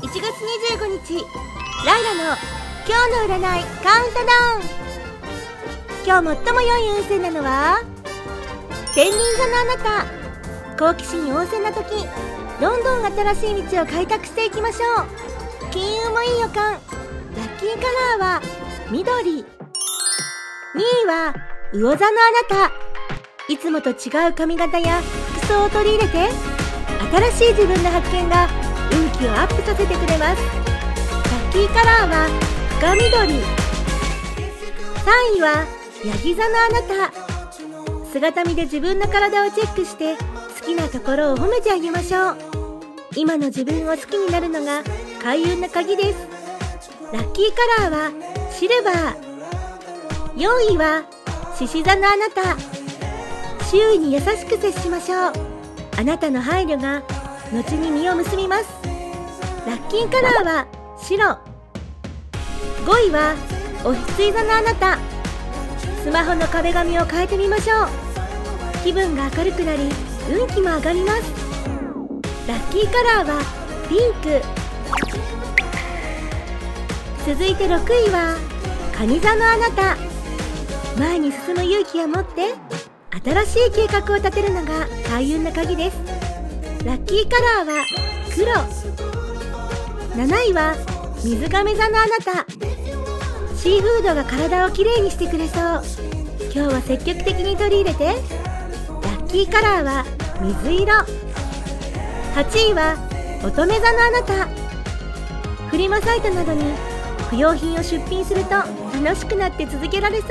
1月25日ライラの今日の占いカウントダウン。今日最も良い運勢なのは天秤座のあなた。好奇心旺盛な時どんどん新しい道を開拓していきましょう。金運もいい予感。ラッキーカラーは緑。2位は魚座のあなた。いつもと違う髪型や服装を取り入れて新しい自分の発見が運気をアップさせてくれます。ラッキーカラーは深緑。3位はヤギ座のあなた。姿見で自分の体をチェックして好きなところを褒めてあげましょう。今の自分を好きになるのが開運の鍵です。ラッキーカラーはシルバー。4位は獅子座のあなた。周囲に優しく接しましょう。あなたの配慮が後に実を結びます。ラッキーカラーは白。5位はおひつい座のあなた。スマホの壁紙を変えてみましょう。気分が明るくなり運気も上がります。ラッキーカラーはピンク。続いて6位は蟹座のあなた。前に進む勇気を持って新しい計画を立てるのが開運の鍵です。ラッキーカラーは黒。7位は水亀座のあなた。シーフードが体をきれいにしてくれそう。今日は積極的に取り入れて。ラッキーカラーは水色。8位は乙女座のあなた。フリマサイトなどに不要品を出品すると楽しくなって続けられそう。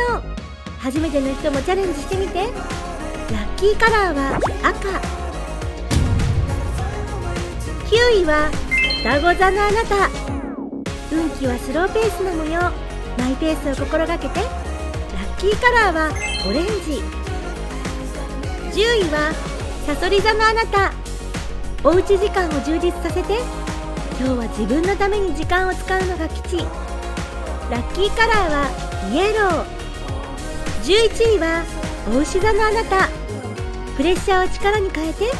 初めての人もチャレンジしてみて。ラッキーカラーは赤。9位は双子座のあなた。運気はスローペースな模様マイペースを心がけて。ラッキーカラーはオレンジ。10位はサソリ座のあなた。おうち時間を充実させて。今日は自分のために時間を使うのが吉。ラッキーカラーはイエロー。11位はお牛座のあなた。プレッシャーを力に変えて。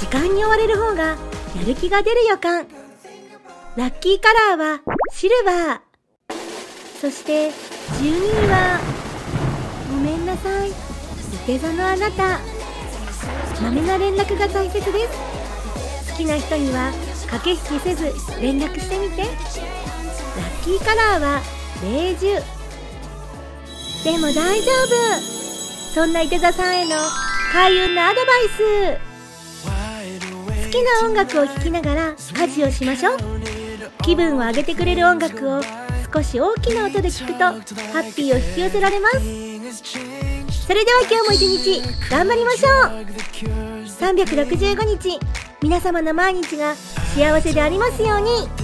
時間に追われる方がやる気が出る予感。ラッキーカラーはシルバー。そして12位はごめんなさい。伊手座のあなた。まめな連絡が大切です。好きな人には駆け引きせず連絡してみて。ラッキーカラーはベージュ。でも大丈夫。そんな伊手座さんへの開運のアドバイス。きな音楽を聴きながら家事をしましょう。気分を上げてくれる音楽を少し大きな音で聴くとハッピーを引き寄せられます。それでは今日も一日頑張りましょう。365日皆様の毎日が幸せでありますように。